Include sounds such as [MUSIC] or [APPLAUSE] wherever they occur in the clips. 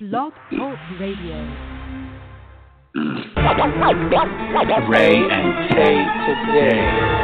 Blog Talk Radio. Rae and Tay today.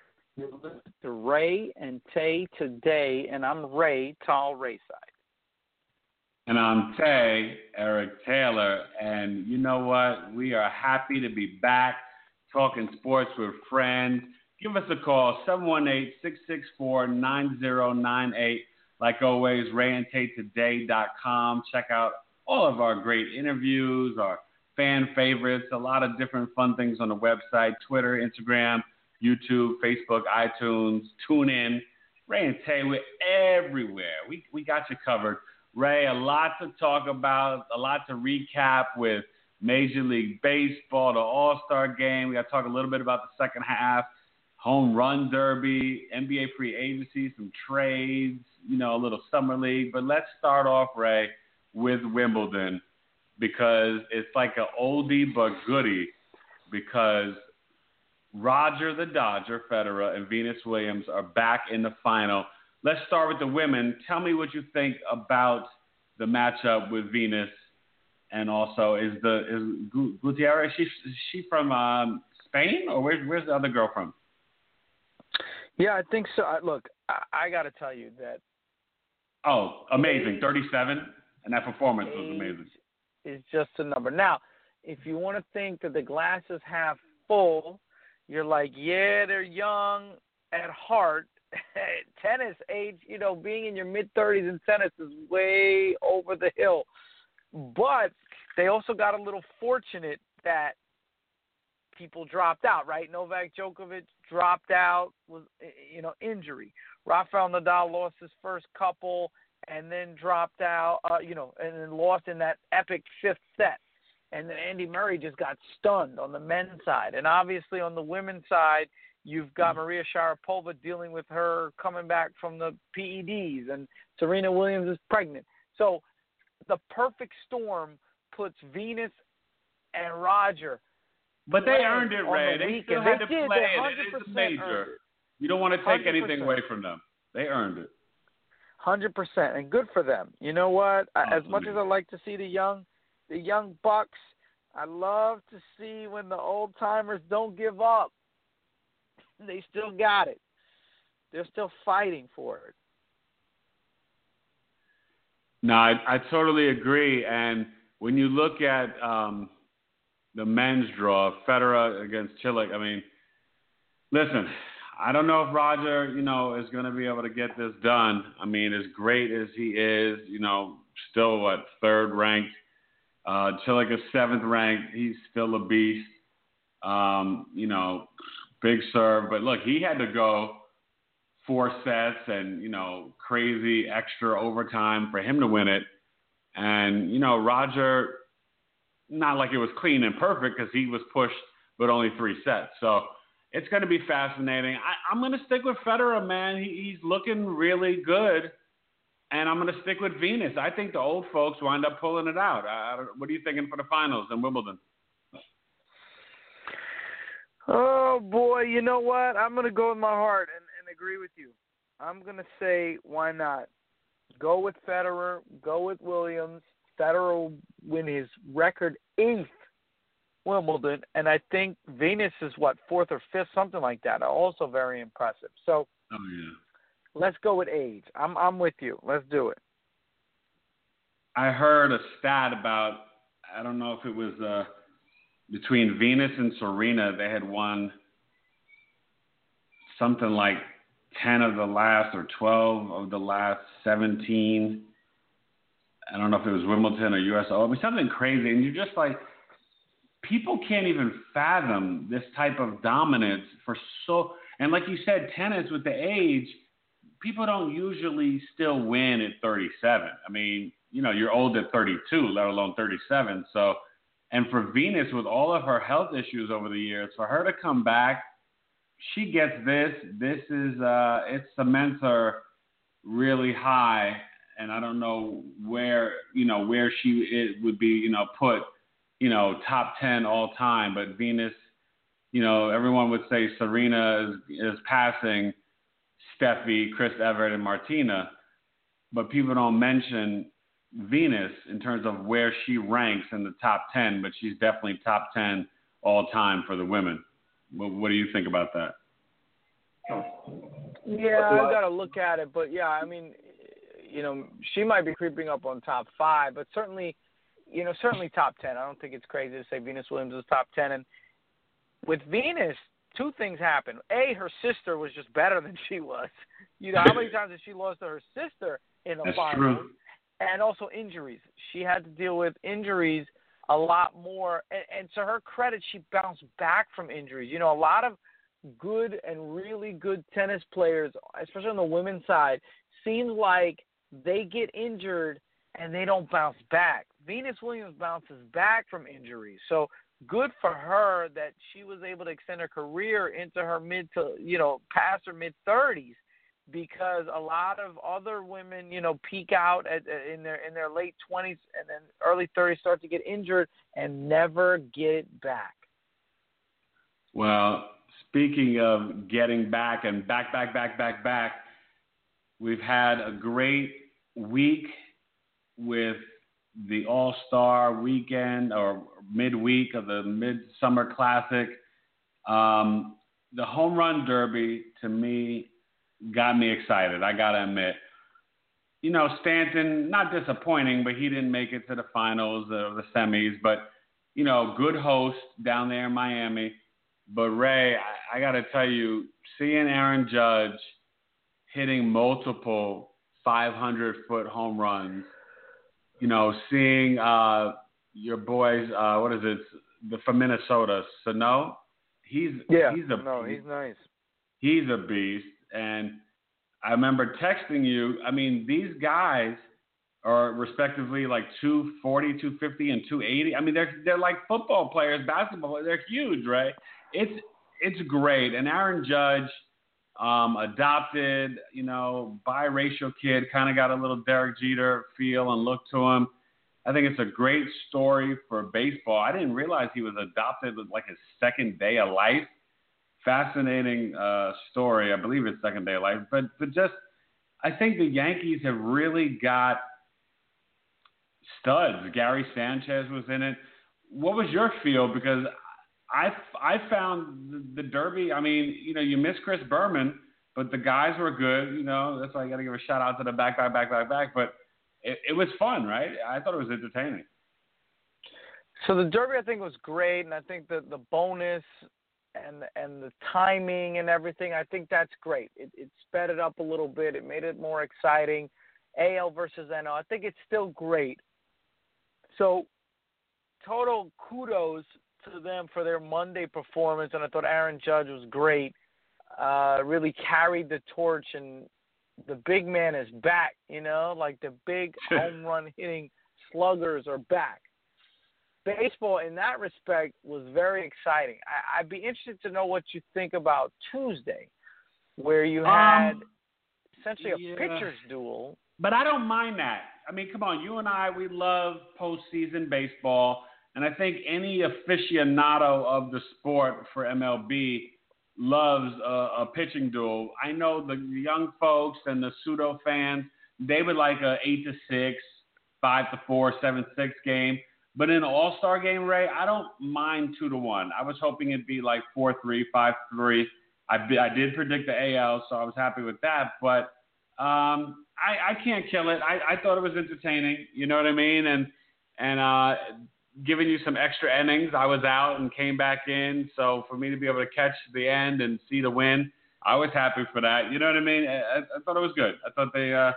To Rae and Tay today, and I'm Rae, Tall Rayside. And I'm Tay, Eric Taylor. And you know what? We are happy to be back talking sports with friends. Give us a call, 718 664 9098. Like always, raeandtaytoday.com. Check out all of our great interviews, our fan favorites, a lot of different fun things on the website Twitter, Instagram, YouTube, Facebook, iTunes. Tune in. Rae and Tay, we're everywhere. We, we got you covered. Rae, a lot to talk about, a lot to recap with Major League Baseball, the All Star game. We got to talk a little bit about the second half, home run derby, NBA free agency, some trades, you know, a little summer league. But let's start off, Rae, with Wimbledon because it's like an oldie but goodie because Roger the Dodger Federer and Venus Williams are back in the final. Let's start with the women. Tell me what you think about the matchup with Venus, and also is the is Gutierrez? She is she from um, Spain or where's where's the other girl from? Yeah, I think so. I, look, I, I got to tell you that. Oh, amazing! Thirty-seven, and that performance was amazing. Is just a number. Now, if you want to think that the glass is half full, you're like, yeah, they're young at heart. [LAUGHS] tennis age, you know, being in your mid 30s in tennis is way over the hill. But they also got a little fortunate that people dropped out, right? Novak Djokovic dropped out with you know injury. Rafael Nadal lost his first couple and then dropped out, uh, you know, and then lost in that epic fifth set. And then Andy Murray just got stunned on the men's side. And obviously on the women's side, you've got mm-hmm. Maria Sharapova dealing with her coming back from the PEDs, and Serena Williams is pregnant. So the perfect storm puts Venus and Roger. But they earned it, Rae. The they still they to did. play They it. It's a major. You don't want to take 100%. anything away from them. They earned it. Hundred percent, and good for them. You know what? Oh, As much as I like to see the young, the young bucks, I love to see when the old timers don't give up. [LAUGHS] They still got it. They're still fighting for it. No, I, I totally agree. And when you look at um, the men's draw, Federer against Cilic, I mean, listen, I don't know if Roger, you know, is going to be able to get this done. I mean, as great as he is, you know, still what third ranked. Uh, is seventh ranked. He's still a beast. Um, you know, big serve. But look, he had to go four sets and you know crazy extra overtime for him to win it. And you know, Roger, not like it was clean and perfect because he was pushed, but only three sets. So it's going to be fascinating. I, I'm going to stick with Federer, man. He, he's looking really good, and I'm going to stick with Venus. I think the old folks wind up pulling it out. I, I don't- what are you thinking for the finals in Wimbledon? Oh boy, you know what? I'm gonna go with my heart and, and agree with you. I'm gonna say why not? Go with Federer. Go with Williams. Federer will win his record eighth Wimbledon, and I think Venus is what fourth or fifth, something like that. Also very impressive. So Oh yeah. Let's go with age. I'm I'm with you. Let's do it. I heard a stat about I don't know if it was uh, between Venus and Serena, they had won something like ten of the last or twelve of the last seventeen. I don't know if it was Wimbledon or US Open, something crazy, and you're just like, people can't even fathom this type of dominance for so. And like you said, tennis with the age, people don't usually still win at 37. I mean, you know, you're old at 32, let alone 37. So And for Venus, with all of her health issues over the years, for her to come back, she gets this. This is uh, it cements her really high, and I don't know where you know where she it would be you know put you know top ten all time, but Venus, you know everyone would say Serena is is passing Steffi, Chris Everett, and Martina, but people don't mention Venus in terms of where she ranks in the top 10, but she's definitely top 10 all time for the women. What, what do you think about that? Yeah, I've got to look at it, but yeah, I mean, you know, she might be creeping up on top five, but certainly, you know, certainly top 10. I don't think it's crazy to say Venus Williams is top 10. And with Venus, two things happened. A, her sister was just better than she was. You know, how many times has she lost to her sister in the That's finals? true and also injuries. She had to deal with injuries a lot more, and, and to her credit, she bounced back from injuries. You know, a lot of good and really good tennis players, especially on the women's side, seems like they get injured and they don't bounce back. Venus Williams bounces back from injuries, so good for her that she was able to extend her career into her mid to you know past her mid 30s because a lot of other women, you know, peak out at, in their in their late 20s and then early 30s start to get injured and never get back. Well, speaking of getting back and back, back, back, back, back, we've had a great week with the All Star weekend or midweek of the Midsummer Classic. Um, the Home Run Derby, to me, got me excited. I gotta admit. You know, Stanton, not disappointing, but he didn't make it to the finals or the semis. But you know, good host down there in Miami. But Rae, I, I gotta tell you, seeing Aaron Judge hitting multiple 500 foot home runs, you know, seeing uh, your boys, uh, what is it, the from Minnesota, Sano, he's yeah, he's a no, he's nice. He's a beast. And I remember texting you. I mean, these guys are respectively like 240, 250, and 280. I mean, they're they're like football players, basketball. Players. They're huge, right? It's it's great. And Aaron Judge, um, adopted, you know, biracial kid, kind of got a little Derek Jeter feel and look to him. I think it's a great story for baseball. I didn't realize he was adopted with like his second day of life fascinating uh, story. I believe it's second day of life, but but just I think the Yankees have really got studs. Gary Sanchez was in it. What was your feel? Because I I found the, the Derby. I mean, you know, you miss Chris Berman, but the guys were good. You know, that's why I got to give a shout out to the back, back, back, back, back. But it, it was fun, right? I thought it was entertaining. So the Derby, I think, was great, and I think that the bonus and and the timing and everything. I think that's great. It, it sped it up a little bit. It made it more exciting. AL versus NL. I think it's still great. So, total kudos to them for their Monday performance, and I thought Aaron Judge was great. Uh, really carried the torch, and the big man is back. You know, like the big [LAUGHS] home run hitting sluggers are back baseball in that respect was very exciting. I, would be interested to know what you think about Tuesday, where you had um, essentially a yeah. pitcher's duel. But I don't mind that. I mean, come on, you and I, we love postseason baseball, and I think any aficionado of the sport for MLB loves a, a pitching duel. I know the young folks and the pseudo fans, they would like a eight to six, five to four, seven six game. But in an All Star game, Rae, I don't mind two to one. I was hoping it'd be like four three, five three. I I did predict the AL, so I was happy with that. But um, I I can't kill it. I I thought it was entertaining. You know what I mean? And and uh, giving you some extra innings. I was out and came back in, so for me to be able to catch the end and see the win, I was happy for that. You know what I mean? I, I thought it was good. I thought they uh,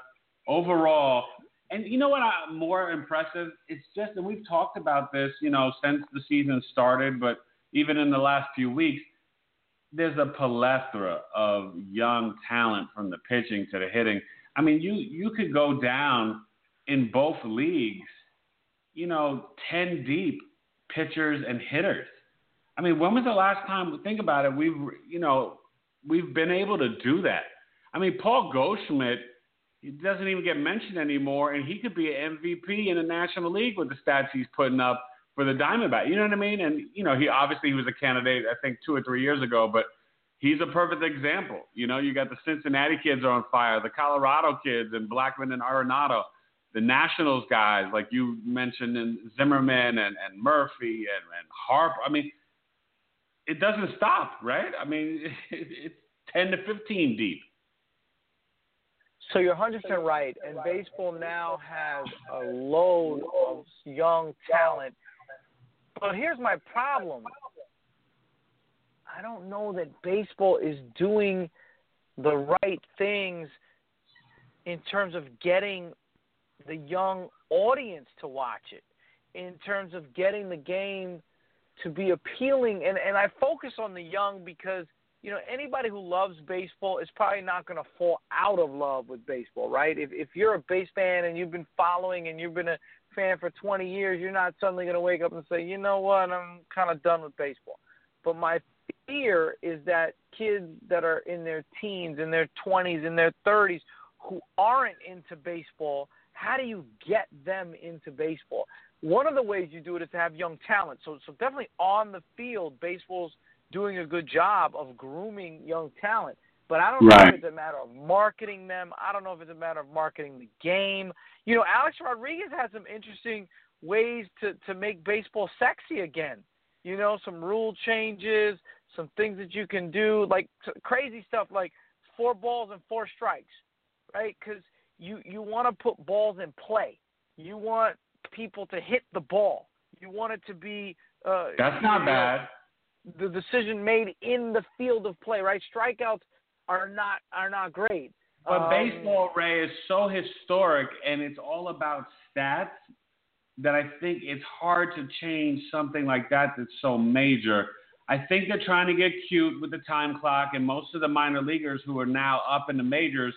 overall and you know what? I'm more impressive. It's just, and we've talked about this, you know, since the season started, but even in the last few weeks, there's a plethora of young talent from the pitching to the hitting. I mean, you you could go down in both leagues, you know, ten deep pitchers and hitters. I mean, when was the last time? Think about it. We've you know we've been able to do that. I mean, Paul Goldschmidt he doesn't even get mentioned anymore, and he could be an MVP in the National League with the stats he's putting up for the Diamondback. You know what I mean? And you know, he obviously he was a candidate, I think, two or three years ago, but he's a perfect example. You know, you got the Cincinnati kids are on fire, the Colorado kids, and Blackmon and Arenado, the Nationals guys like you mentioned, and Zimmerman and, and Murphy and, and Harper. I mean, it doesn't stop, right? I mean, it, [LAUGHS] it's ten to fifteen deep. So you're 100% right, and baseball now has a load of young talent. But here's my problem. I don't know that baseball is doing the right things in terms of getting the young audience to watch it, in terms of getting the game to be appealing. And, and I focus on the young because – you know, anybody who loves baseball is probably not going to fall out of love with baseball, right? If if you're a base fan and you've been following and you've been a fan for 20 years, you're not suddenly going to wake up and say, you know what, I'm kind of done with baseball. But my fear is that kids that are in their teens, in their 20s, in their 30s, who aren't into baseball, how do you get them into baseball? One of the ways you do it is to have young talent. So, so definitely on the field, baseball's – doing a good job of grooming young talent. But I don't right. know if it's a matter of marketing them. I don't know if it's a matter of marketing the game. You know, Alex Rodriguez has some interesting ways to to make baseball sexy again. You know, some rule changes, some things that you can do, like crazy stuff like four balls and four strikes, right? Because you you want to put balls in play. You want people to hit the ball. You want it to be. Uh, That's not bad the decision made in the field of play, right? Strikeouts are not are not great. But um, baseball, Rae, is so historic and it's all about stats that I think it's hard to change something like that that's so major. I think they're trying to get cute with the time clock, and most of the minor leaguers who are now up in the majors,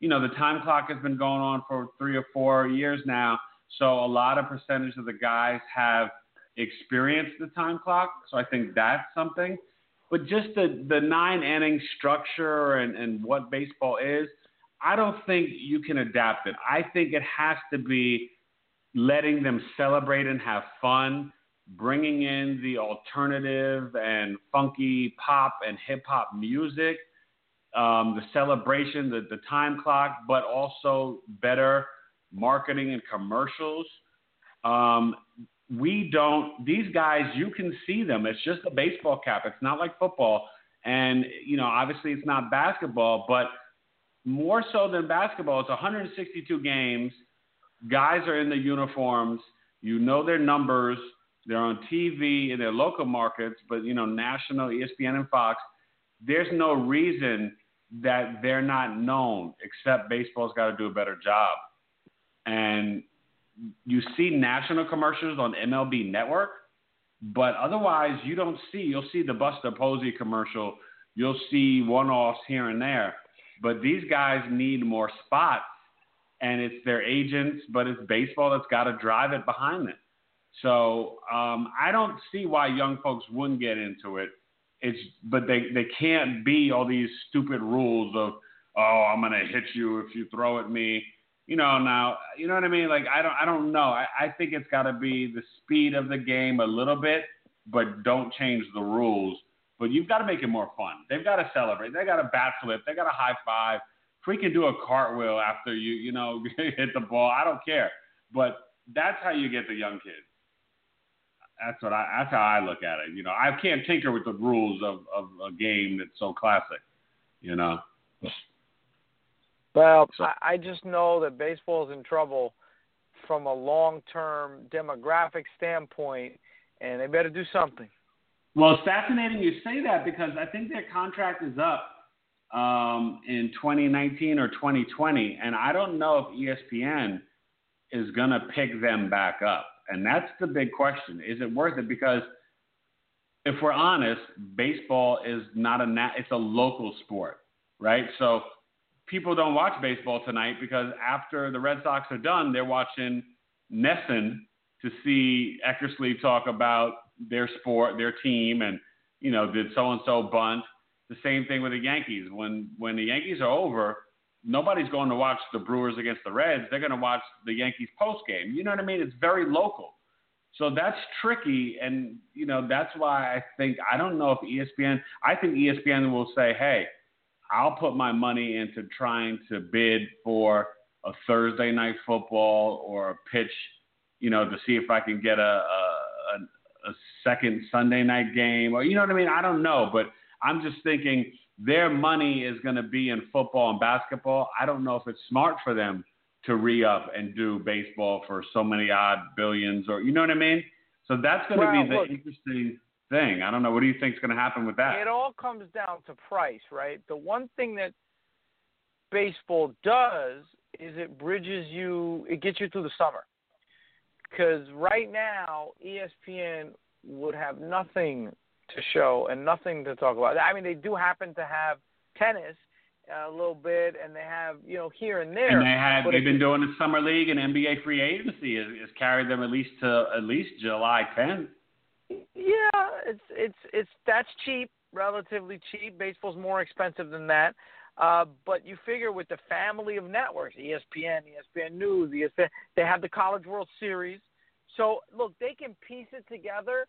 you know, the time clock has been going on for three or four years now. So a lot of percentage of the guys have experienced the time clock. So I think that's something. But just the, the nine inning structure and, and what baseball is, I don't think you can adapt it. I think it has to be letting them celebrate and have fun, bringing in the alternative and funky pop and hip hop music, um, the celebration, the, the time clock, but also better marketing and commercials. Um, we don't these guys you can see them. It's just a baseball cap. It's not like football. And you know obviously it's not basketball but more so than basketball it's 162 games. Guys are in the uniforms. You know their numbers. They're on TV in their local markets but you know national ESPN and Fox there's no reason that they're not known except baseball's got to do a better job and you see national commercials on MLB Network, but otherwise you don't see. You'll see the Buster Posey commercial. You'll see one-offs here and there, but these guys need more spots, and it's their agents, but it's baseball that's got to drive it behind them. So um, I don't see why young folks wouldn't get into it. It's but they they can't be all these stupid rules of oh I'm gonna hit you if you throw at me you know, now, you know what I mean? Like, I don't, I don't know. I, I think it's got to be the speed of the game a little bit, but don't change the rules. But you've got to make it more fun. They've got to celebrate. They got a bat flip. They got a high five. Freaking do a cartwheel after you, you know, [LAUGHS] hit the ball. I don't care. But that's how you get the young kids. That's what I. That's how I look at it. You know, I can't tinker with the rules of of a game that's so classic. You know. Well, so. I, I just know that baseball is in trouble from a long-term demographic standpoint, and they better do something. Well, it's fascinating you say that because I think their contract is up um, in 2019 or 2020, and I don't know if ESPN is going to pick them back up. And that's the big question. Is it worth it? Because if we're honest, baseball is not a na- it's a local sport, right? So people don't watch baseball tonight because after the Red Sox are done, they're watching NESN to see Eckersley talk about their sport, their team, and you know, did so and so bunt. The same thing with the Yankees. When when the Yankees are over, nobody's going to watch the Brewers against the Reds. They're going to watch the Yankees post game. You know what I mean? It's very local. So that's tricky, and you know that's why I think I don't know if ESPN. I think ESPN will say, "Hey, I'll put my money into trying to bid for a Thursday night football or a pitch, you know, to see if I can get a, a, a second Sunday night game, or you know what I mean. I don't know, but I'm just thinking their money is going to be in football and basketball. I don't know if it's smart for them to re up and do baseball for so many odd billions, or you know what I mean. So that's going to well, be the look, interesting thing. I don't know. What do you think is going to happen with that? It all comes down to price, right? The one thing that baseball does is it bridges you, it gets you through the summer. Because right now, ESPN would have nothing to show and nothing to talk about. I mean, they do happen to have tennis uh, a little bit, and they have you know here and there. And they have they've been doing the summer league and NBA free agency has, has carried them at least to at least July 10th. Yeah, it's it's it's that's cheap, relatively cheap. Baseball's more expensive than that. Uh, but you figure with the family of networks, ESPN, ESPN News, ESPN, they have the College World Series. So look, they can piece it together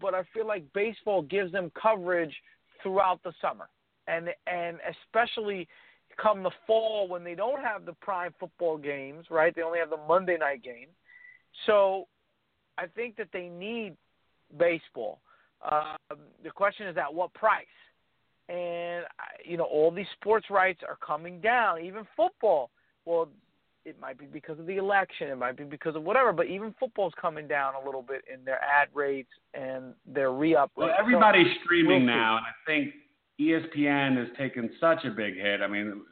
but I feel like baseball gives them coverage throughout the summer, and and especially come the fall when they don't have the prime football games, right? They only have the Monday night game. So I think that they need baseball. Uh, the question is at what price? And you know, all these sports rights are coming down. Even football. Well, it might be because of the election, it might be because of whatever, but even football's coming down a little bit in their ad rates and their re-up. Well, rates. everybody's so, streaming we'll now, and I think ESPN has taken such a big hit. I mean, in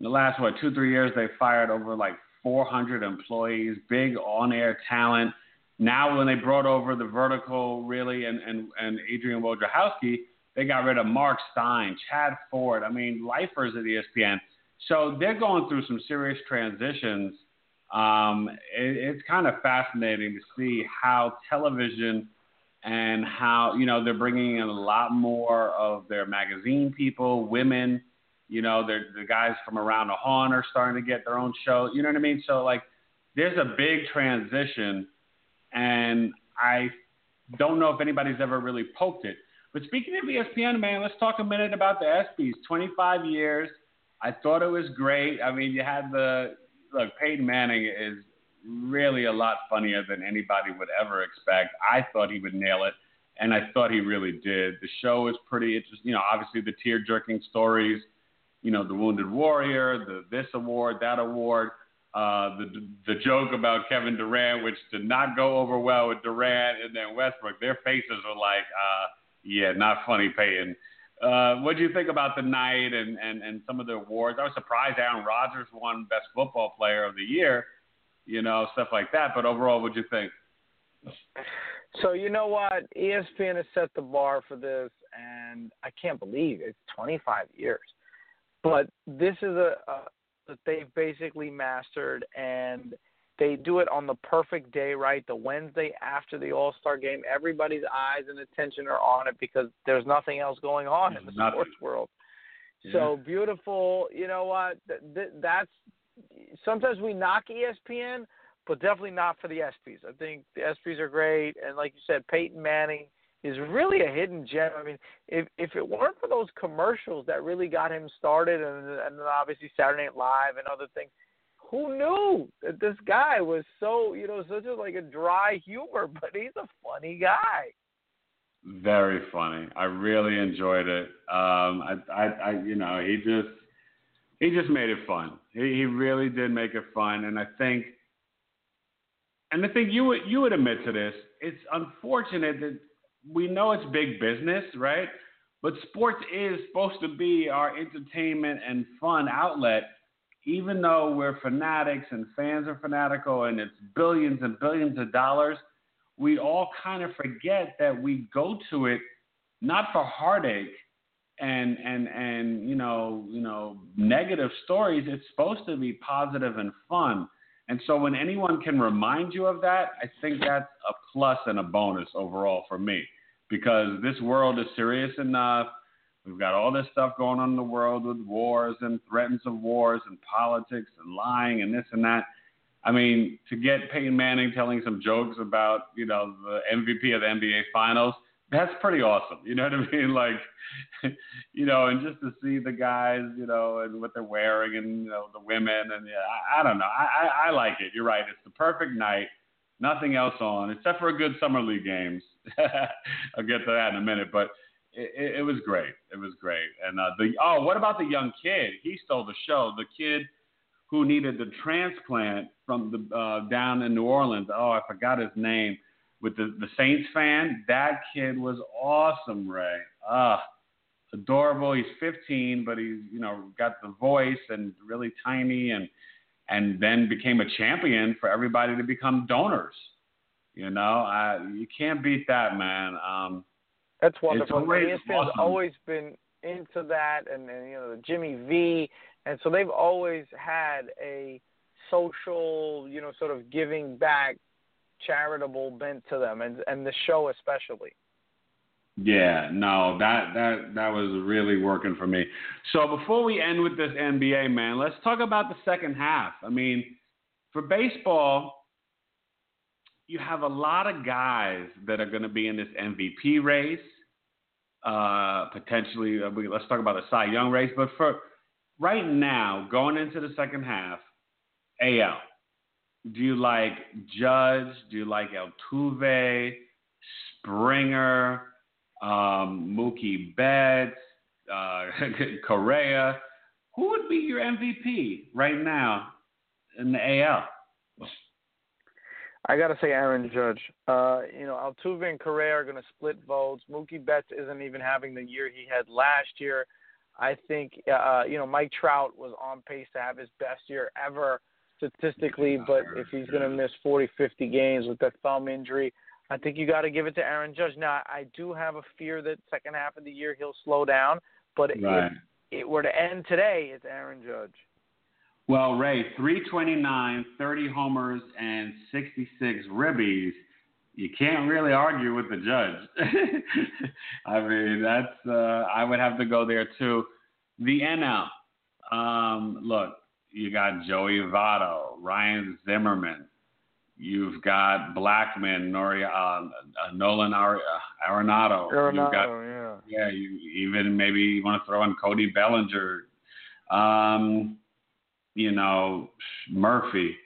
the last what two three years, they fired over like 400 employees, big on-air talent. Now, when they brought over the vertical, really, and and and Adrian Wojnarowski, they got rid of Marc Stein, Chad Ford. I mean, lifers at ESPN so they're going through some serious transitions. Um, it, it's kind of fascinating to see how television and how you know they're bringing in a lot more of their magazine people, women. You know, the guys from around the horn are starting to get their own show. You know what I mean? So like, there's a big transition, and I don't know if anybody's ever really poked it. But speaking of ESPN, man, let's talk a minute about the ESPYS. 25 years. I thought it was great. I mean, you had the look. Peyton Manning is really a lot funnier than anybody would ever expect. I thought he would nail it, and I thought he really did. The show was pretty interesting. You know, obviously the tear-jerking stories. You know, the Wounded Warrior, the this award, that award. Uh, the the joke about Kevin Durant, which did not go over well with Durant and then Westbrook. Their faces were like, uh, yeah, not funny, Peyton. Uh, what do you think about the night and, and, and some of the awards? I was surprised Aaron Rodgers won Best Football Player of the Year, you know, stuff like that. But overall, what do you think? So you know what? ESPN has set the bar for this, and I can't believe it's 25 years. But this is a, a that they've basically mastered, and – they do it on the perfect day, right? The Wednesday after the All Star game, everybody's eyes and attention are on it because there's nothing else going on in the nothing. sports world. Yeah. So beautiful. You know what? That's sometimes we knock ESPN, but definitely not for the ESPYS. I think the ESPYS are great, and like you said, Peyton Manning is really a hidden gem. I mean, if if it weren't for those commercials that really got him started, and and then obviously Saturday Night Live and other things who knew that this guy was so you know such a like a dry humor, [LAUGHS] but he's a funny guy. Very funny. I really enjoyed it. Um, I, I, I, you know, he just he just made it fun. He, he really did make it fun, and I think, and I think you would you would admit to this. It's unfortunate that we know it's big business, right? But sports is supposed to be our entertainment and fun outlet even though we're fanatics and fans are fanatical and it's billions and billions of dollars, we all kind of forget that we go to it not for heartache and and and you know you know negative stories. It's supposed to be positive and fun. And so when anyone can remind you of that, I think that's a plus and a bonus overall for me because this world is serious enough. We've got all this stuff going on in the world with wars and threats of wars and politics and lying and this and that. I mean, to get Peyton Manning telling some jokes about, you know, the MVP of the NBA Finals, that's pretty awesome. You know what I [LAUGHS] mean? Like, [LAUGHS] you know, and just to see the guys, you know, and what they're wearing, and you know, the women, and yeah, I, I don't know. I, I I like it. You're right. It's the perfect night. Nothing else on except for a good summer league games. [LAUGHS] I'll get to that in a minute, but it, it, was great. It was great. And uh, the oh, what about the young kid? He stole the show. The kid who needed the transplant from the uh, down in New Orleans. Oh, I forgot his name. With the the Saints fan, that kid was awesome, Ray. Ah, adorable. He's 15, but he's you know got the voice and really tiny, and and then became a champion for everybody to become donors. You know, I, you can't beat that, man. Um, That's wonderful. Always ESPN's awesome. always been into that, and, and you know the Jimmy V, and so they've always had a social, you know, sort of giving back, charitable bent to them, and and the show especially. Yeah, no, that that that was really working for me. So before we end with this NBA, man, let's talk about the second half. I mean, for baseball, you have a lot of guys that are going to be in this MVP race. Uh, potentially, uh, we, let's talk about the Cy Young race. But for right now, going into the second half, AL. Do you like Judge? Do you like Altuve, Springer? um, Mookie Betts, uh, [LAUGHS] Correa. Who would be your MVP right now in the AL? I gotta say Aaron Judge. Uh, you know, Altuve and Correa are gonna split votes. Mookie Betts isn't even having the year he had last year. I think uh, you know Mike Trout was on pace to have his best year ever statistically, but if he's gonna miss 40, 50 games with that thumb injury, I think you got to give it to Aaron Judge. Now, I do have a fear that second half of the year he'll slow down, but Right. if it were to end today, it's Aaron Judge. Well, Rae, 329, 30 homers, and 66 ribbies. You can't really argue with the judge. [LAUGHS] I mean, that's, uh, I would have to go there too. The NL. Um, look, you got Joey Votto, Ryan Zimmerman. You've got Blackmon, Nori, uh, uh, Nolan Ar- uh, Arenado. You've got Arenado, yeah, yeah. you even maybe you want to throw in Cody Bellinger, um, you know, Murphy.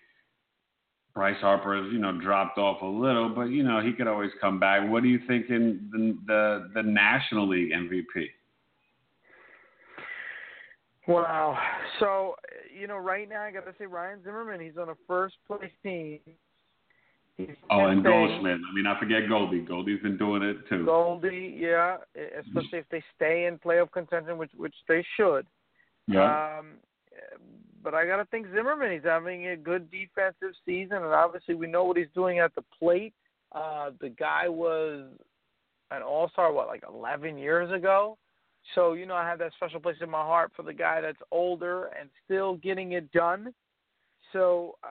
Bryce Harper has, you know, dropped off a little, but you know he could always come back. What do you think in the the, the National League MVP? Wow. So, you know, right now I got to say Ryan Zimmerman, he's on a first place team. He's Oh, and 10 Goldschmidt. I mean, I forget Goldie. Goldie's been doing it too. Goldie, yeah, especially if they stay in playoff contention, which which they should. yeah. Um, but I got to think Zimmerman. He's having a good defensive season, and obviously we know what he's doing at the plate. Uh, the guy was an All Star, what, like 11 years ago. So you know, I have that special place in my heart for the guy that's older and still getting it done. So uh,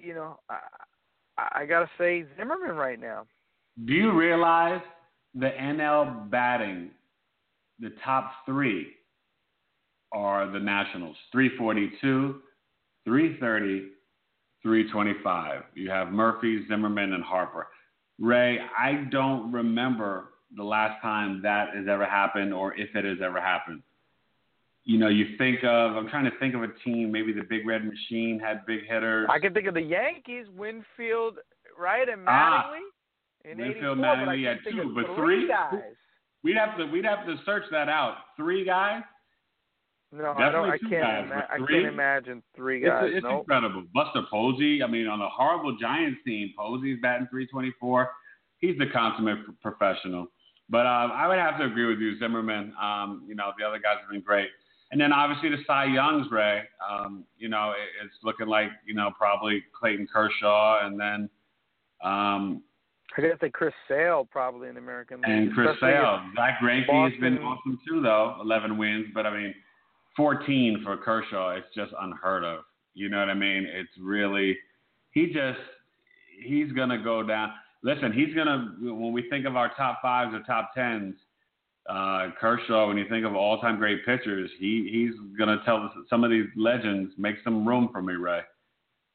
you know, I, I got to say Zimmerman right now. Do you realize the NL batting, the top three are the Nationals 342, 330, 325. You have Murphy, Zimmerman, and Harper. Rae, I don't remember the last time that has ever happened or if it has ever happened. You know, you think of, I'm trying to think of a team, maybe the Big Red Machine had big hitters. I can think of the Yankees, Winfield, right, and Ah, Mattingly. in Winfield, 84, Mattingly had two, but three three? guys. We'd have to we'd have to search that out. Three guys? No, I don't. I can't. guys, Ima- I can't imagine three It's, guys. it's no. incredible. Buster Posey, I mean, on a horrible Giants team, Posey's batting 324. He's the consummate professional. But um, I would have to agree with you, Zimmerman. Um, you know, the other guys have been great. And then obviously the Cy Youngs, Rae. Um, you know, it, it's looking like, you know, probably Clayton Kershaw and then um, I gotta say Chris Sale probably in the American League. and Chris Sale. Zach Greinke has been awesome too, though. 11 wins, but I mean, 14 for Kershaw. It's just unheard of. You know what I mean? It's really he just he's gonna go down. Listen, he's gonna when we think of our top fives or top tens, uh, Kershaw. When you think of all-time great pitchers, he he's gonna tell some of these legends make some room for me, Rae.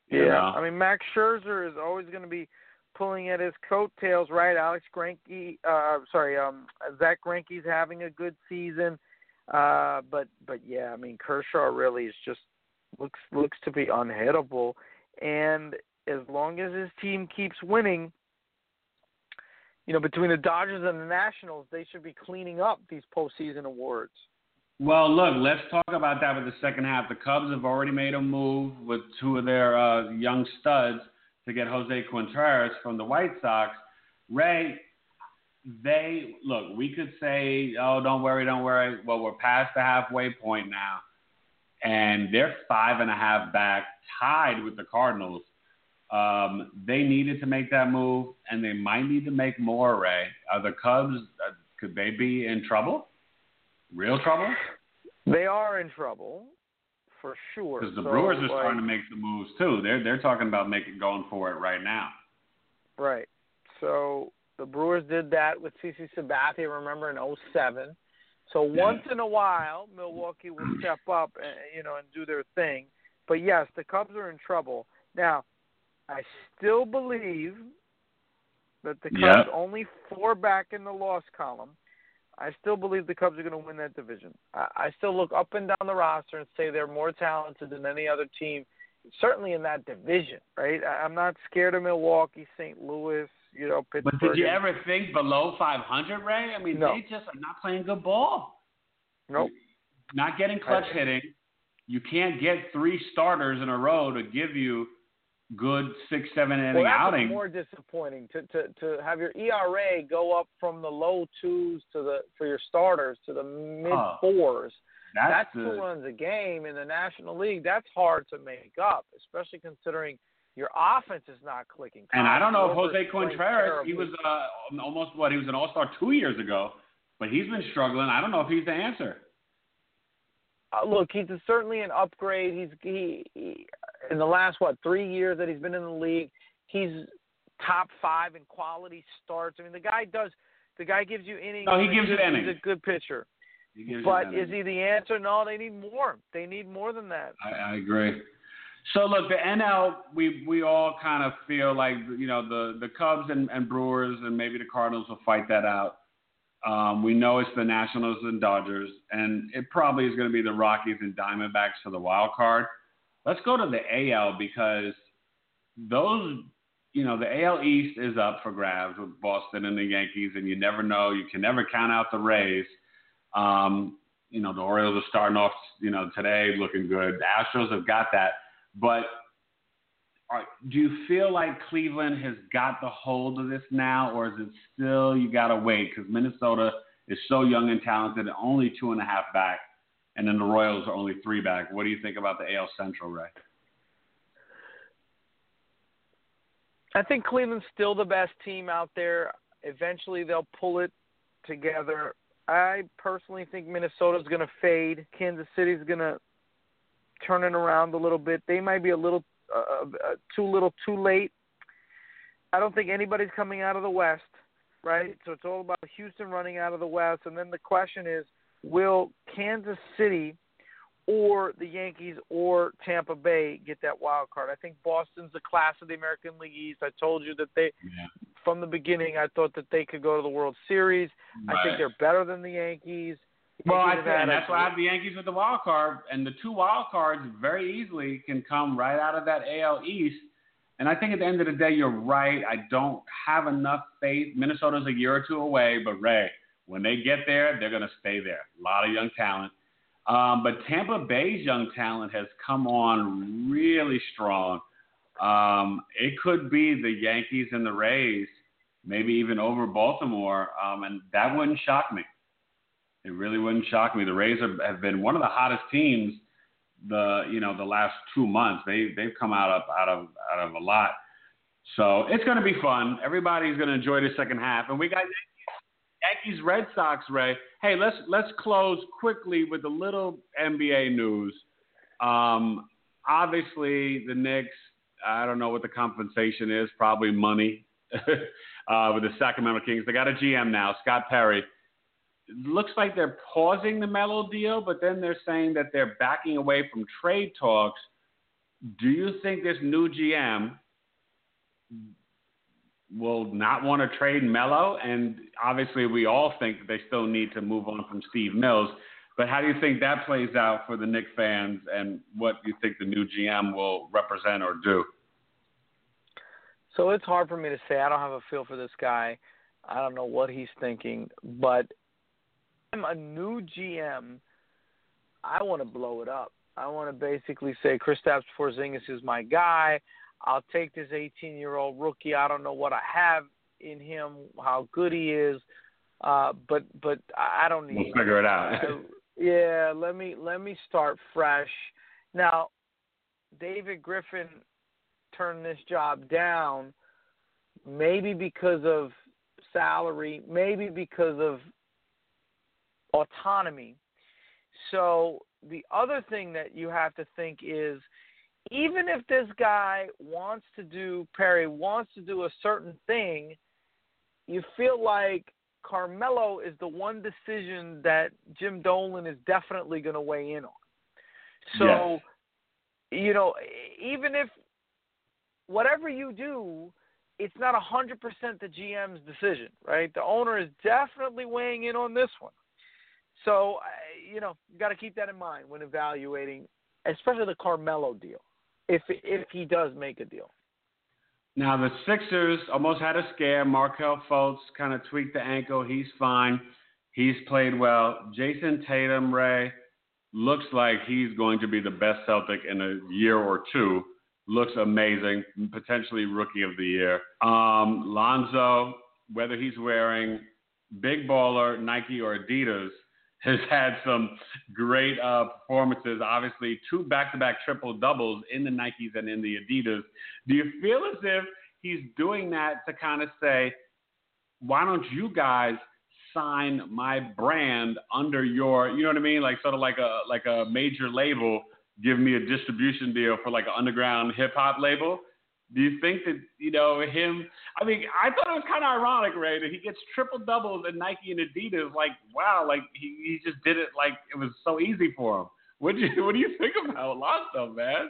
You yeah, know? I mean Max Scherzer is always going to be pulling at his coattails, right? Alex Greinke, uh, sorry, um, Zach Greinke's having a good season, uh, but but yeah, I mean Kershaw really is just looks looks to be unhittable, and as long as his team keeps winning, you know, between the Dodgers and the Nationals, they should be cleaning up these postseason awards. Well, look, let's talk about that with the second half. The Cubs have already made a move with two of their uh, young studs to get Jose Quintreras from the White Sox. Rae, they look. We could say, "Oh, don't worry, don't worry." Well, we're past the halfway point now, and they're five and a half back, tied with the Cardinals. Um, they needed to make that move, and they might need to make more. Rae, are the Cubs? Uh, could they be in trouble? Real trouble? They are in trouble, for sure. Because the so, Brewers are like, starting to make some moves too. They're they're talking about making going for it right now. Right. So the Brewers did that with CC Sabathia, remember in '07. So once in a while, Milwaukee will step up, and, you know, and do their thing. But yes, the Cubs are in trouble now. I still believe that the Cubs Yep. only four back in the loss column. I still believe the Cubs are going to win that division. I, I still look up and down the roster and say they're more talented than any other team, certainly in that division. Right? I, I'm not scared of Milwaukee, St. Louis, you know, Pittsburgh. But did you ever think below 500, Rae? I mean, No. they just are not playing good ball. Nope. Not getting clutch I- hitting. You can't get three starters in a row to give you good six, seven inning Well, that's outing. more disappointing to, to to have your ERA go up from the low twos to the for your starters to the mid Oh, fours. That's, That's two the, runs a game in the National League. That's hard to make up, especially considering your offense is not clicking. and I don't know if Jose Contreras, he was uh, almost what he was an All Star two years ago, but he's been struggling. I don't know if he's the answer. Uh, look, he's a, certainly an upgrade. He's he, he in the last what three years that he's been in the league, he's top five in quality starts. I mean, the guy does. The guy gives you innings. No, he gives you innings. He's a good pitcher. But is he the answer? No, they need more. They need more than that. I, I agree. So look, the NL, we we all kind of feel like you know the the Cubs and, and Brewers and maybe the Cardinals will fight that out. Um, we know it's the Nationals and Dodgers, and it probably is going to be the Rockies and Diamondbacks for the wild card. Let's go to the AL because those, you know, the AL East is up for grabs with Boston and the Yankees, and you never know. You can never count out the Rays. Um, you know, the Orioles are starting off, you know, today looking good. The Astros have got that. But are, do you feel like Cleveland has got the hold of this now, or is it still you got to wait because Minnesota is so young and talented, and only two and a half back, and then the Royals are only three back. What do you think about the AL Central, Rae? I think Cleveland's still the best team out there. Eventually, they'll pull it together. I personally think Minnesota's going to fade. Kansas City's going to turn it around a little bit. They might be a little uh, uh, too little, too late. I don't think anybody's coming out of the West, right? So it's all about Houston running out of the West, and then the question is, will Kansas City or the Yankees or Tampa Bay get that wild card? I think Boston's the class of the American League East. I told you that they, Yeah. from the beginning, I thought that they could go to the World Series. I think they're better than the Yankees. Well, I Yankees think have and had that's why I have the Yankees with the wild card, and the two wild cards very easily can come right out of that AL East. And I think at the end of the day, you're right. I don't have enough faith. Minnesota's a year or two away, but Rae, when they get there, they're going to stay there. A lot of young talent. Um, but Tampa Bay's young talent has come on really strong. Um, it could be the Yankees and the Rays, maybe even over Baltimore, um, and that wouldn't shock me. It really wouldn't shock me. The Rays have, have been one of the hottest teams the you know the last two months. They they've come out of out of out of a lot. So it's going to be fun. Everybody's going to enjoy the second half, and we got Yankees, Yankees Red Sox. Rae, hey, let's let's close quickly with a little NBA news. Um, obviously, the Knicks I don't know what the compensation is. Probably money. [LAUGHS] uh, with the Sacramento Kings, they got a GM now, Scott Perry. Looks like they're pausing the Melo deal, but then they're saying that they're backing away from trade talks. Do you think this new GM will not want to trade Melo? And obviously, we all think they still need to move on from Steve Mills. But how do you think that plays out for the Knicks fans, and what do you think the new GM will represent or do? So it's hard for me to say. I don't have a feel for this guy. I don't know what he's thinking, but I'm a new GM. I want to blow it up. I want to basically say Kristaps Porzingis is my guy. I'll take this 18-year-old rookie. I don't know what I have in him, how good he is, uh, but but I don't need. We'll figure it out. Yeah, let me let me start fresh. Now, David Griffin turned this job down, maybe because of salary, maybe because of autonomy. So the other thing that you have to think is even if this guy wants to do Perry wants to do a certain thing, you feel like Carmelo is the one decision that Jim Dolan is definitely going to weigh in on. So, yes. you know, even if whatever you do, it's not 100% the GM's decision, right? The owner is definitely weighing in on this one. So, you know, you got to keep that in mind when evaluating, especially the Carmelo deal, if if he does make a deal. Now the Sixers almost had a scare. Markelle Fultz kind of tweaked the ankle. He's fine. He's played well. Jayson Tatum Rae looks like he's going to be the best Celtic in a year or two. Looks amazing, potentially rookie of the year. Um, Lonzo, whether he's wearing big baller Nike or Adidas, has had some great uh, performances. Obviously, two back-to-back triple doubles in the Nikes and in the Adidas. Do you feel as if he's doing that to kind of say, "Why don't you guys sign my brand under your, you know what I mean, like sort of like a like a major label, give me a distribution deal for like an underground hip hop label?" Do you think that you know him? I mean, I thought it was kind of ironic, Rae, that he gets triple doubles at Nike and Adidas. Like, wow, like he, he just did it like it was so easy for him. What do you What do you think about Lonzo, man?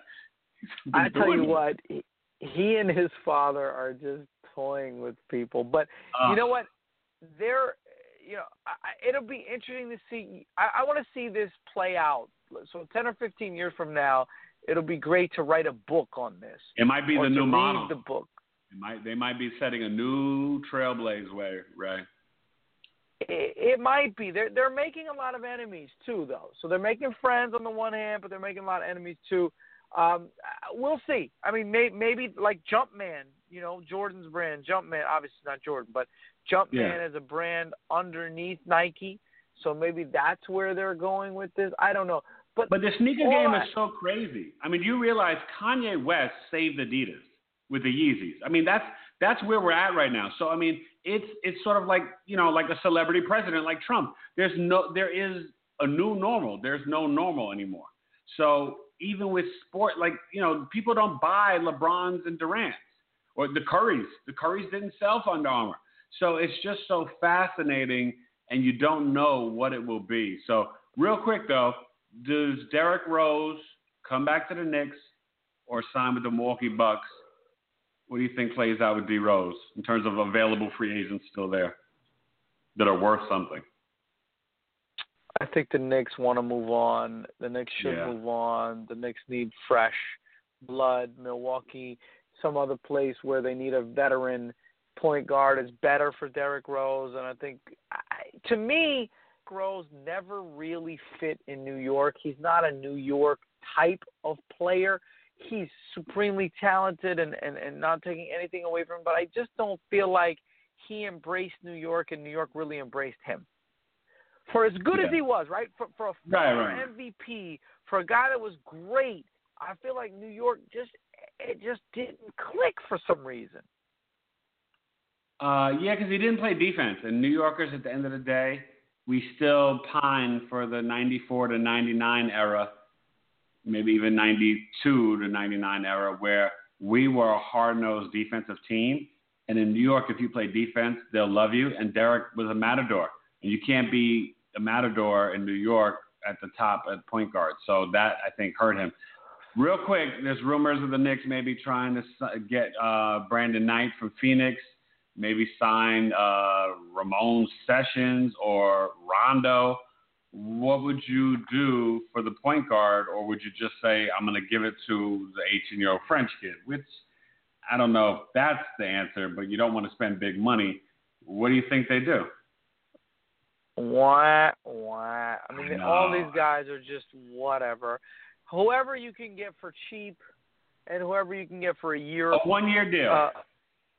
I tell you it. what, he, he and his father are just toying with people. But uh, you know what? They're you know, I, it'll be interesting to see. I, I want to see this play out. So ten or fifteen years from now, it'll be great to write a book on this. It might be the new model. The book. It might they might be setting a new trailblaze way, right? It, it might be. They're they're making a lot of enemies too, though. So they're making friends on the one hand, but they're making a lot of enemies too. Um, we'll see. I mean, may, maybe like Jumpman, you know, Jordan's brand, Jumpman. Obviously not Jordan, but Jumpman yeah. is a brand underneath Nike. So maybe that's where they're going with this. I don't know. But but the sneaker game is so crazy. I mean, you realize Kanye West saved Adidas with the Yeezys. I mean, that's that's where we're at right now. So I mean, it's it's sort of like you know, like a celebrity president like Trump. There's no there is a new normal. There's no normal anymore. So even with sport, like you know, people don't buy LeBrons and Durant's or the Currys. The Currys didn't sell for Under Armour. So it's just so fascinating, and you don't know what it will be. So real quick though, does Derrick Rose come back to the Knicks or sign with the Milwaukee Bucks? What do you think plays out with D Rose in terms of available free agents still there that are worth something? I think the Knicks want to move on. The Knicks should yeah. move on. The Knicks need fresh blood. Milwaukee, some other place where they need a veteran point guard is better for Derrick Rose. And I think, to me, Rose never really fit in New York. He's not a New York type of player. He's supremely talented and, and, and not taking anything away from him, but I just don't feel like he embraced New York and New York really embraced him. For as good yeah. as he was, right? For, for a right, right. MVP, for a guy that was great, I feel like New York just it just didn't click for some reason. Uh, yeah, because he didn't play defense, and New Yorkers at the end of the day, we still pine for the 94 to 99 era, maybe even 92 to 99 era, where we were a hard nosed defensive team. And in New York, if you play defense, they'll love you. And Derrick was a matador. And you can't be a matador in New York at the top at point guard. So that, I think, hurt him. Real quick, there's rumors of the Knicks maybe trying to get uh, Brandon Knight from Phoenix, maybe sign uh, Ramon Sessions or Rondo. What would you do for the point guard, or would you just say, I'm going to give it to the 18 year old French kid? Which I don't know if that's the answer, but you don't want to spend big money. What do you think they do? Wah, wah. I mean, all these guys are just whatever whoever you can get for cheap, and whoever you can get for a year. A one year deal. Uh,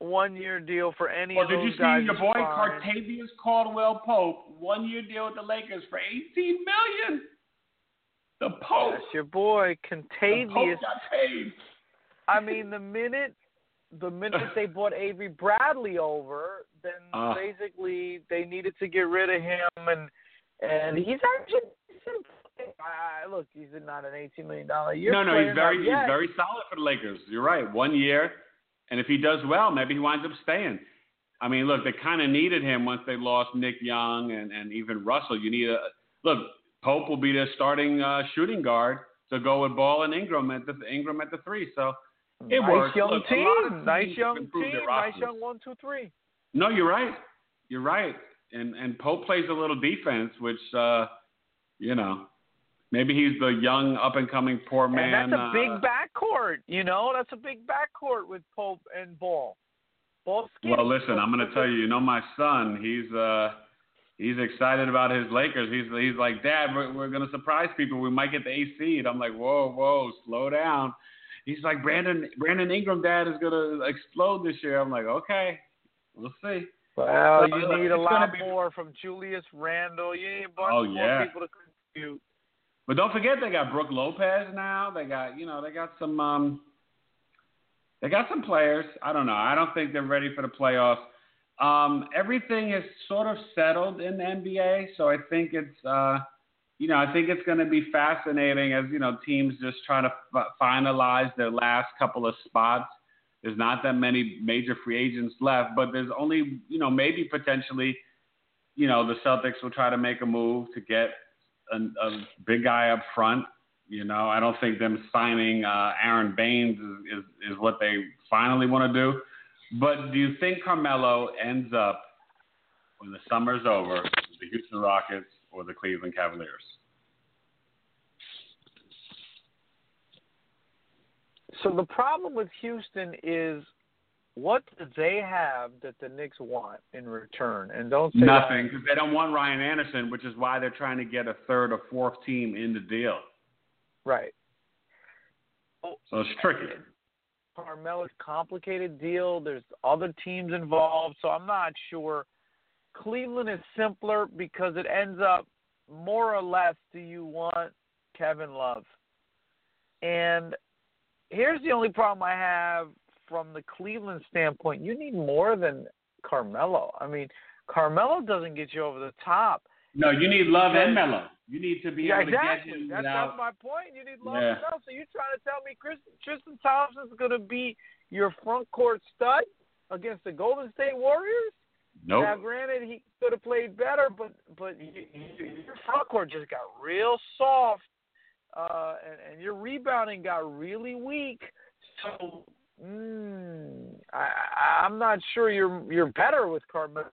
one year deal for any well, of those guys. did you see your boy fine. Kentavious Caldwell Pope one year deal with the Lakers for eighteen million? The Pope. That's your boy Kentavious. The Pope got paid. I mean, the minute the minute they [LAUGHS] bought Avery Bradley over, then uh, basically they needed to get rid of him, and and he's actually I, look, he's not an eighteen million dollar year. No, no, he's very he's very solid for the Lakers. You're right. One year, and if he does well, maybe he winds up staying. I mean, look, they kind of needed him once they lost Nick Young and and even Russell. You need a look. Pope will be their starting uh, shooting guard to go with Ball and Ingram at the Ingram at the three. So it works. nice works. young look, team. Nice young team. Nice young one, two, three. No, you're right. You're right. And and Pope plays a little defense, which uh, you know Maybe he's the young, up and coming poor man. And that's a big uh, backcourt. You know, that's a big backcourt with Pope and Ball. Ball skinny. Well, listen, I'm going to tell you. You know, my son, he's uh, he's excited about his Lakers. He's he's like, Dad, we're, we're going to surprise people. We might get the AC. And I'm like, Whoa, whoa, slow down. He's like, Brandon Brandon Ingram, Dad, is going to explode this year. I'm like, okay, we'll see. Well, so, you need a lot be... more from Julius Randle. You need a bunch oh, more yeah. people to contribute. But don't forget they got Brook Lopez now. They got you know they got some um they got some players. I don't know. I don't think they're ready for the playoffs. Um, everything is sort of settled in the NBA, so I think it's uh, you know I think it's going to be fascinating as you know teams just try to f- finalize their last couple of spots. There's not that many major free agents left, but there's only you know maybe potentially you know the Celtics will try to make a move to get a, a big guy up front. You know, I don't think them signing uh, Aron Baynes is, is, is what they finally want to do. But do you think Carmelo ends up when the summer's over with the Houston Rockets or the Cleveland Cavaliers? So the problem with Houston is what do they have that the Knicks want in return? And don't say nothing because they don't want Ryan Anderson, which is why they're trying to get a third or fourth team in the deal. Right. So it's tricky. Carmelo's complicated deal. There's other teams involved, so I'm not sure. Cleveland is simpler because it ends up more or less. Do you want Kevin Love? And here's the only problem I have from the Cleveland standpoint, you need more than Carmelo. I mean, Carmelo doesn't get you over the top. No, you need love and Melo. You need to be yeah, able exactly. to get him that's, without... that's my point. You need love yeah. and Melo. So you're trying to tell me Chris, Tristan Thompson's going to be your front court stud against the Golden State Warriors? Nope. Now, granted, he could have played better, but but you, you, your front court just got real soft, uh, and, and your rebounding got really weak. So Mm, I, I'm not sure you're you're better with Carmelo.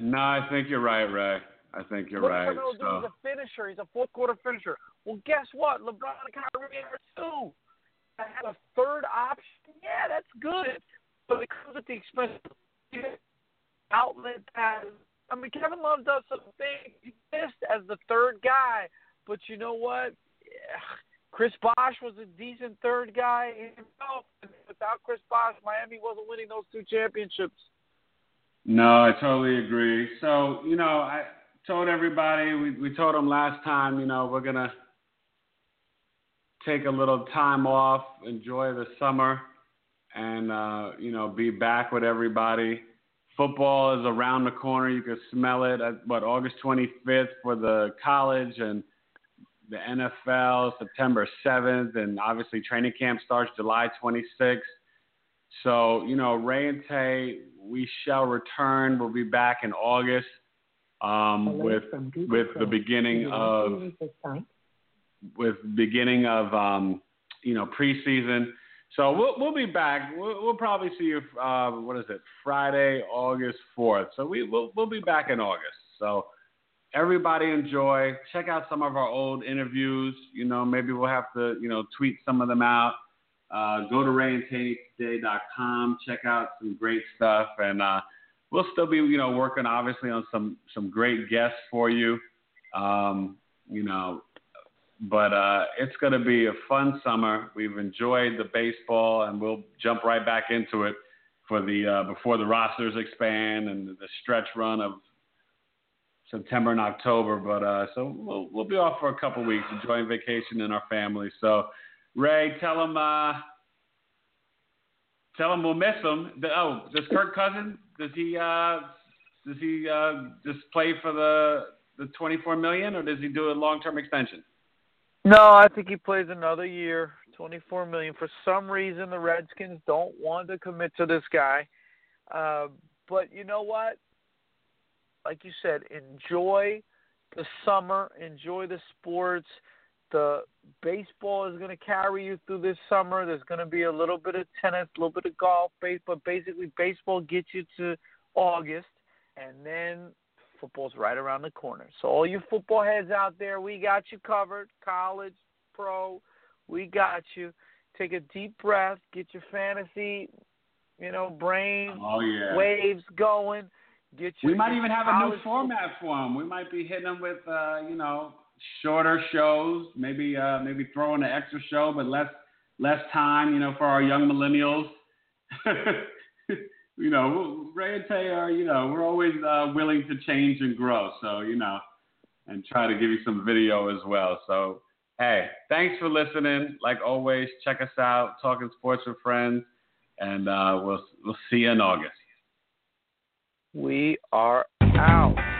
No, I think you're right, Rae. I think you're right. Carmelo so. A finisher. He's a fourth quarter finisher. Well, guess what? LeBron and Kyrie are too. I have a third option. Yeah, that's good, but it comes at the expense of outlet pass. I mean, Kevin Love does some things. He missed as the third guy, but you know what? Yeah Chris Bosh was a decent third guy himself. Without Chris Bosh, Miami wasn't winning those two championships. No, I totally agree. So, you know, I told everybody, we, we told them last time, you know, we're going to take a little time off, enjoy the summer, and, uh, you know, be back with everybody. Football is around the corner. You can smell it at, what, August 25th for the college and – the NFL September 7th, and obviously training camp starts July 26th. So, you know, Rae and Tay, we shall return. We'll be back in August um, with with the beginning of with beginning of um, you know preseason. So we'll we'll be back. We'll, we'll probably see you. Uh, what is it? Friday, August fourth. So we we'll we'll be back in August. So everybody enjoy. Check out some of our old interviews. You know, maybe we'll have to you know tweet some of them out. Uh, go to raeandtaytoday.com. Check out some great stuff, and uh, we'll still be you know working obviously on some some great guests for you. Um, you know, but uh, it's going to be a fun summer. We've enjoyed the baseball, and we'll jump right back into it for the uh, before the rosters expand and the stretch run of September and October. But uh, so we'll we'll be off for a couple weeks, enjoying vacation in our family. So Rae, tell them uh, tell them we'll miss them. Oh, does Kirk Cousins does he uh, does he uh, just play for the the 24 million, or does he do a long term extension? No, I think he plays another year, 24 million. For some reason, the Redskins don't want to commit to this guy. Uh, but you know what? Like you said, enjoy the summer, enjoy the sports. The baseball is going to carry you through this summer. There's going to be a little bit of tennis, a little bit of golf, but basically baseball gets you to August, and then football's right around the corner. So all you football heads out there, we got you covered. College, pro, we got you. Take a deep breath, get your fantasy, you know, brain oh, yeah. waves going. Get your, we might even have a new format for them. We might be hitting them with, uh, you know, shorter shows. Maybe, uh, maybe throwing an extra show, but less, less time. You know, for our young millennials. [LAUGHS] you know, Rae and Tay are, you know, we're always uh, willing to change and grow. So, you know, and try to give you some video as well. So, hey, thanks for listening. Like always, check us out, Talking Sports with Friends, and uh, we'll we'll see you in August. We are out.